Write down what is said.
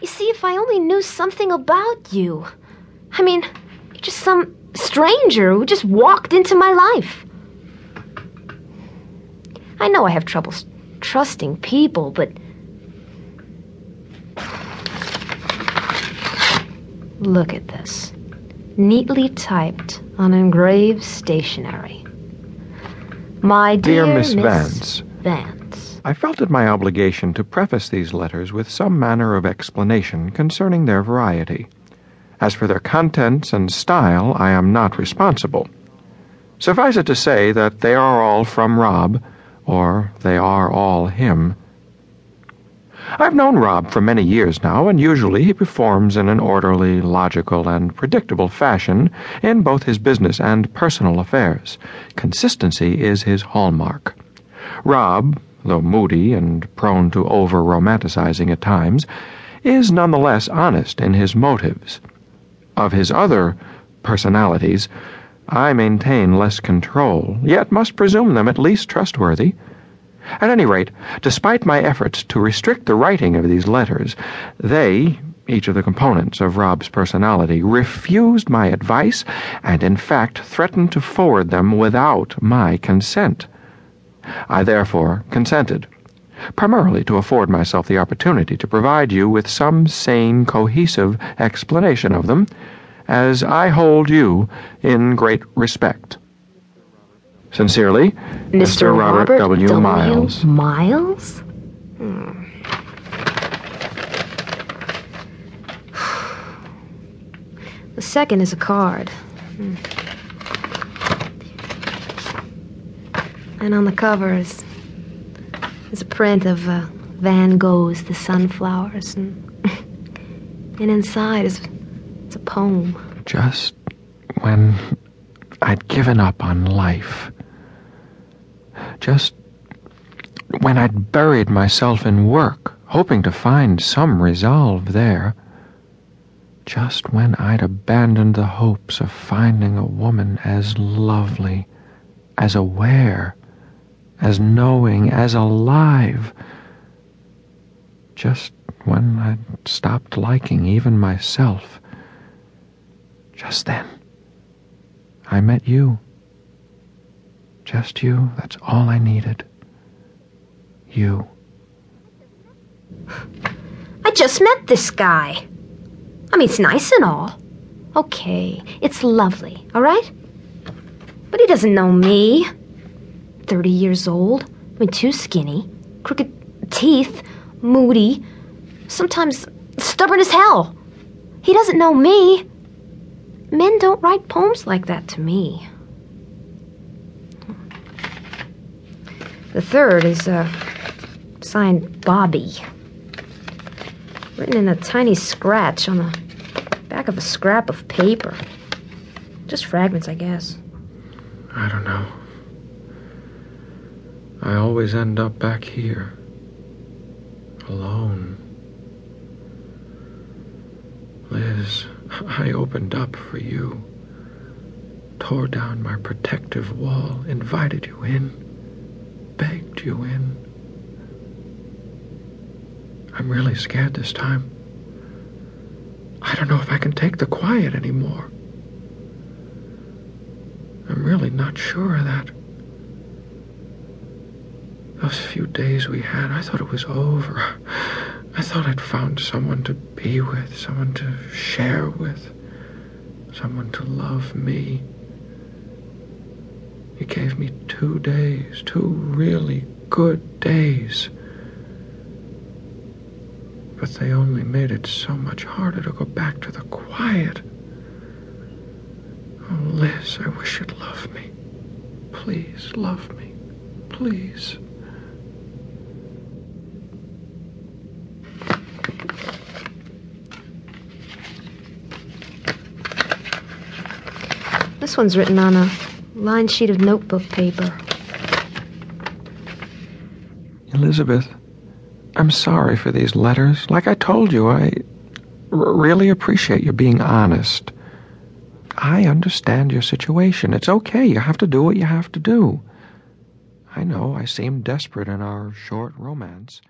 You see, if I only knew something about you. I mean, you're just some stranger who just walked into my life. I know I have trouble trusting people, but. Look at this. Neatly typed on engraved stationery. My dear, Dear Miss Vance. Vance. I felt it my obligation to preface these letters with some manner of explanation concerning their variety. As for their contents and style, I am not responsible. Suffice it to say that they are all from Rob, or they are all him. I've known Rob for many years now, and usually he performs in an orderly, logical, and predictable fashion in both his business and personal affairs. Consistency is his hallmark. Rob, though moody and prone to over romanticizing at times, is nonetheless honest in his motives. Of his other personalities, I maintain less control, yet must presume them at least trustworthy. At any rate, despite my efforts to restrict the writing of these letters, they, each of the components of Rob's personality, refused my advice and, in fact, threatened to forward them without my consent. I therefore consented, primarily to afford myself the opportunity to provide you with some sane, cohesive explanation of them, as I hold you in great respect. Sincerely, Mr. Robert, W. Miles. Miles? Hmm. The second is a card. Hmm. And on the cover is, is a print of uh, Van Gogh's The Sunflowers. And, and inside is it's a poem. Just when I'd given up on life. Just when I'd buried myself in work, hoping to find some resolve there. Just when I'd abandoned the hopes of finding a woman as lovely, as aware, as knowing, as alive. Just when I'd stopped liking even myself. Just then, I met you. Just you, that's all I needed. You. I just met this guy. I mean, it's nice and all. Okay, it's lovely, all right? But he doesn't know me. 30 years old. I mean, too skinny. Crooked teeth. Moody. Sometimes stubborn as hell. He doesn't know me. Men don't write poems like that to me. The third is, uh, signed Bobby. Written in a tiny scratch on the back of a scrap of paper. Just fragments, I guess. I don't know. I always end up back here. Alone. Liz, I opened up for you. Tore down my protective wall, invited you in, begged you in. I'm really scared this time. I don't know if I can take the quiet anymore. I'm really not sure of that. Those few days we had, I thought it was over. I thought I'd found someone to be with, someone to share with, someone to love me. You gave me two days, two really good days. But they only made it so much harder to go back to the quiet. Oh, Liz, I wish you'd love me. Please, love me. Please. One's written on a lined sheet of notebook paper. Elizabeth, I'm sorry for these letters. Like I told you, I r- really appreciate you being honest. I understand your situation. It's okay. You have to do what you have to do. I know I seemed desperate in our short romance.